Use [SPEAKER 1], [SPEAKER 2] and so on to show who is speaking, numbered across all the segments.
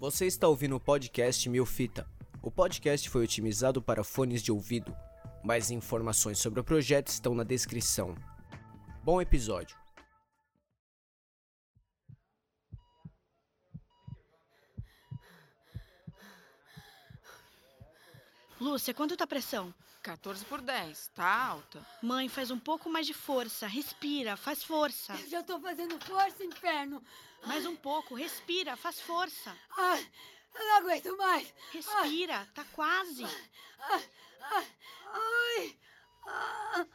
[SPEAKER 1] Você está ouvindo o podcast Mil Fita. O podcast foi otimizado para fones de ouvido. Mais informações sobre o projeto estão na descrição. Bom episódio.
[SPEAKER 2] Lúcia, quanto tá a pressão?
[SPEAKER 3] 14 por 10, tá alta.
[SPEAKER 2] Mãe, faz um pouco mais de força. Respira, faz força.
[SPEAKER 4] Já tô fazendo força, inferno.
[SPEAKER 2] Mais um pouco, respira, faz força.
[SPEAKER 4] Ai, eu não aguento mais.
[SPEAKER 2] Respira, tá quase.
[SPEAKER 4] Ai, ai, ai. Ah,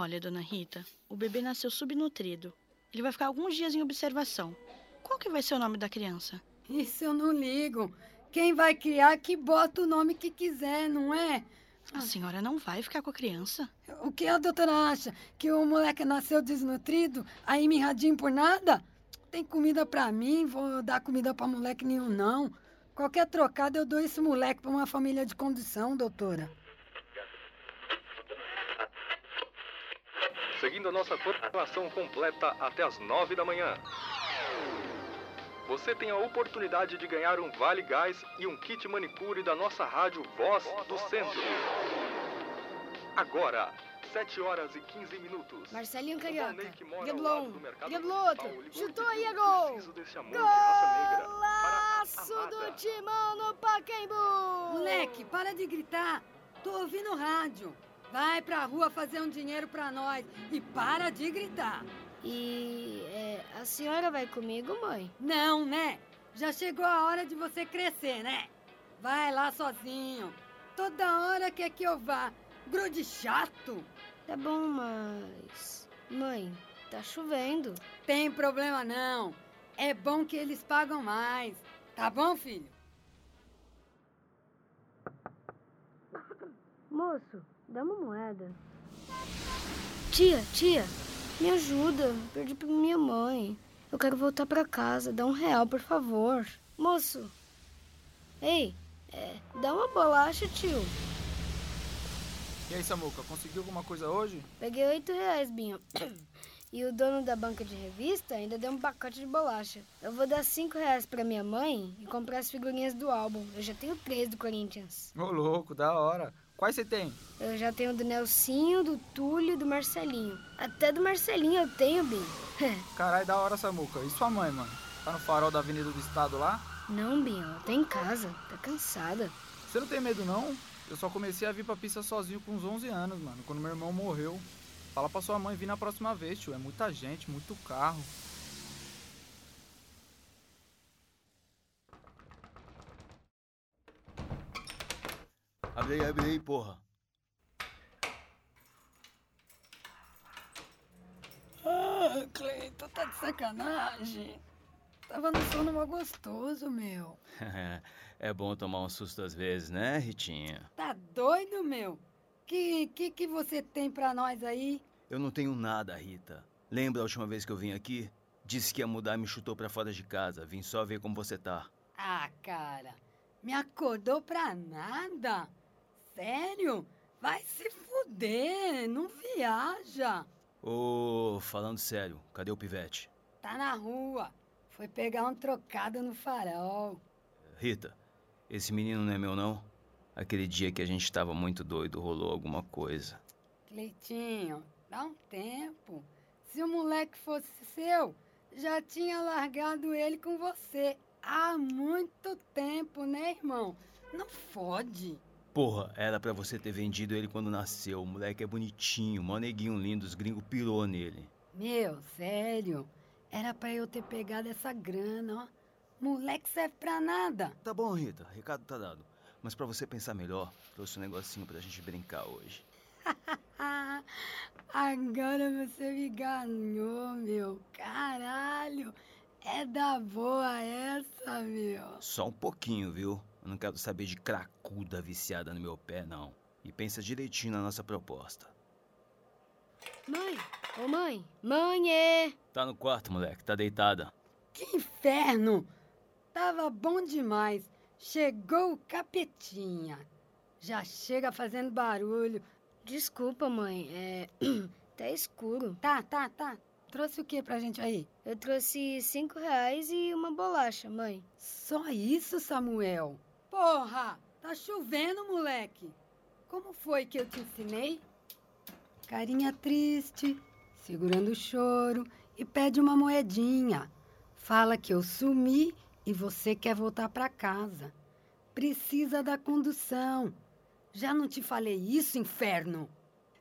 [SPEAKER 2] Olha, dona Rita, o bebê nasceu subnutrido. Ele vai ficar alguns dias em observação. Qual que vai ser o nome da criança?
[SPEAKER 4] Isso eu não ligo. Quem vai criar que bota o nome que quiser, não é?
[SPEAKER 2] A senhora não vai ficar com a criança?
[SPEAKER 4] O que a doutora acha? Que o moleque nasceu desnutrido, aí me radinho por nada? Tem comida pra mim, vou dar comida pra moleque nenhum, não. Qualquer trocada eu dou esse moleque pra uma família de condição, doutora.
[SPEAKER 5] Seguindo a nossa programação completa até as 9 da manhã. Você tem a oportunidade de ganhar um Vale Gás e um kit manicure da nossa rádio Voz do Centro. Agora, 7 horas e 15 minutos.
[SPEAKER 6] Marcelinho Carioca. Outro.
[SPEAKER 5] ligou
[SPEAKER 6] Chutou aí, é gol.
[SPEAKER 5] "Preciso desse amor de raça negra
[SPEAKER 6] Golaço do
[SPEAKER 5] amada."
[SPEAKER 6] Timão no Pacaembu.
[SPEAKER 4] Moleque, para de gritar. Tô ouvindo rádio. Vai pra rua fazer um dinheiro pra nós e para de gritar.
[SPEAKER 6] E é, a senhora vai comigo, mãe?
[SPEAKER 4] Não, né? Já chegou a hora de você crescer, né? Vai lá sozinho. Toda hora quer que eu vá. Grude chato.
[SPEAKER 6] Tá bom, mas. Mãe, tá chovendo.
[SPEAKER 4] Tem problema não. É bom que eles pagam mais. Tá bom, filho?
[SPEAKER 6] Moço, dá uma moeda. Tia, tia, me ajuda. Perdi pra minha mãe. Eu quero voltar pra casa. Dá um real, por favor. Moço. Ei, é, dá uma bolacha, tio.
[SPEAKER 7] E aí, Samuca, conseguiu alguma coisa hoje?
[SPEAKER 6] Peguei oito reais, Binho. E o dono da banca de revista ainda deu um pacote de bolacha. Eu vou dar cinco reais pra minha mãe e comprar as figurinhas do álbum. Eu já tenho três do Corinthians.
[SPEAKER 7] Ô, louco, da hora. Quais você tem?
[SPEAKER 6] Eu já tenho do Nelsinho, do Túlio e do Marcelinho. Até do Marcelinho eu tenho, Binho.
[SPEAKER 7] Caralho, da hora, Samuca. E sua mãe, mano? Tá no farol da Avenida do Estado lá?
[SPEAKER 6] Não, Binho, ela tá em casa. Tá cansada.
[SPEAKER 7] Você não tem medo, não? Eu só comecei a vir pra pista sozinho com uns 11 anos, mano, quando meu irmão morreu. Fala pra sua mãe vir na próxima vez, tio. É muita gente, muito carro.
[SPEAKER 8] Abre aí, abre aí, porra.
[SPEAKER 4] Ah, Cleiton, tá de sacanagem. Tava no sono mó gostoso, meu.
[SPEAKER 8] é bom tomar um susto às vezes, né, Ritinha?
[SPEAKER 4] Tá doido, meu? Que que que você tem pra nós aí?
[SPEAKER 8] Eu não tenho nada, Rita. Lembra a última vez que eu vim aqui? Disse que ia mudar e me chutou pra fora de casa. Vim só ver como você tá.
[SPEAKER 4] Ah, cara, me acordou pra nada? Sério? Vai se fuder, não viaja.
[SPEAKER 8] Ô, falando sério, cadê o pivete?
[SPEAKER 4] Tá na rua. Foi pegar um trocado no farol.
[SPEAKER 8] Rita, esse menino não é meu, não? Aquele dia que a gente tava muito doido, rolou alguma coisa.
[SPEAKER 4] Cleitinho, dá um tempo. Se o moleque fosse seu, já tinha largado ele com você. Há muito tempo, né, irmão? Não fode.
[SPEAKER 8] Porra, era pra você ter vendido ele quando nasceu. O moleque é bonitinho, mó neguinho lindo, os gringos pirou nele.
[SPEAKER 4] Meu, sério. Era pra eu ter pegado essa grana, ó. Moleque serve pra nada.
[SPEAKER 8] Tá bom, Rita, recado tá dado. Mas pra você pensar melhor, trouxe um negocinho pra gente brincar hoje.
[SPEAKER 4] Agora você me ganhou, meu. Caralho. É da boa essa, meu.
[SPEAKER 8] Só um pouquinho, viu? Eu não quero saber de cracuda viciada no meu pé, não. E pensa direitinho na nossa proposta.
[SPEAKER 6] Mãe, ô mãe, mãe, é.
[SPEAKER 8] Tá no quarto, moleque, tá deitada.
[SPEAKER 4] Que inferno! Tava bom demais. Chegou o capetinha. Já chega fazendo barulho.
[SPEAKER 6] Desculpa, mãe. É. tá escuro.
[SPEAKER 4] Tá, tá, tá. Trouxe o que pra gente aí?
[SPEAKER 6] Eu trouxe cinco reais e uma bolacha, mãe.
[SPEAKER 4] Só isso, Samuel? Porra! Tá chovendo, moleque. Como foi que eu te ensinei? Carinha triste, segurando o choro e pede uma moedinha. Fala que eu sumi e você quer voltar pra casa. Precisa da condução. Já não te falei isso, inferno?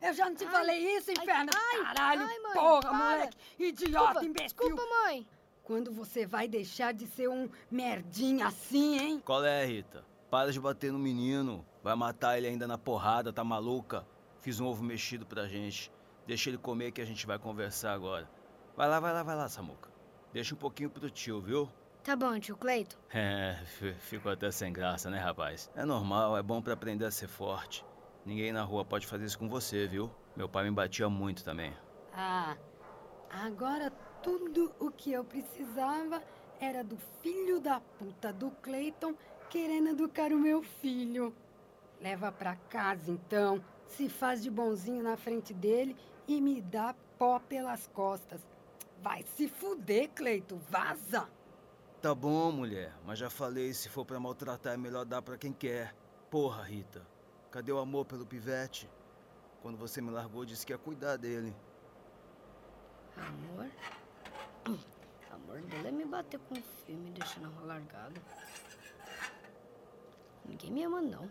[SPEAKER 4] Eu já não te
[SPEAKER 6] Ai,
[SPEAKER 4] falei isso, inferno?
[SPEAKER 6] ai,
[SPEAKER 4] Caralho,
[SPEAKER 6] ai, mãe,
[SPEAKER 4] porra,
[SPEAKER 6] para.
[SPEAKER 4] moleque, idiota,
[SPEAKER 6] Desculpa,
[SPEAKER 4] imbecil.
[SPEAKER 6] Desculpa, mãe.
[SPEAKER 4] Quando você vai deixar de ser um merdinha assim, hein?
[SPEAKER 8] Qual é, Rita? Para de bater no menino. Vai matar ele ainda na porrada, tá maluca? Fiz um ovo mexido pra gente. Deixa ele comer que a gente vai conversar agora. Vai lá, vai lá, vai lá, Samuca. Deixa um pouquinho pro tio, viu?
[SPEAKER 6] Tá bom, tio Cleito.
[SPEAKER 8] É, fi- ficou até sem graça, né, rapaz? É normal, é bom pra aprender a ser forte. Ninguém na rua pode fazer isso com você, viu? Meu pai me batia muito também.
[SPEAKER 4] Ah, agora tudo o que eu precisava era do filho da puta do Clayton querendo educar o meu filho. Leva pra casa então, se faz de bonzinho na frente dele e me dá pó pelas costas. Vai se fuder, Cleiton, vaza!
[SPEAKER 8] Tá bom, mulher, mas já falei, se for pra maltratar é melhor dar pra quem quer. Porra, Rita, cadê o amor pelo pivete? Quando você me largou, disse que ia cuidar dele.
[SPEAKER 6] Amor? Amor dele é me bater com o filme, deixando a rua largada. Ninguém me ama, não.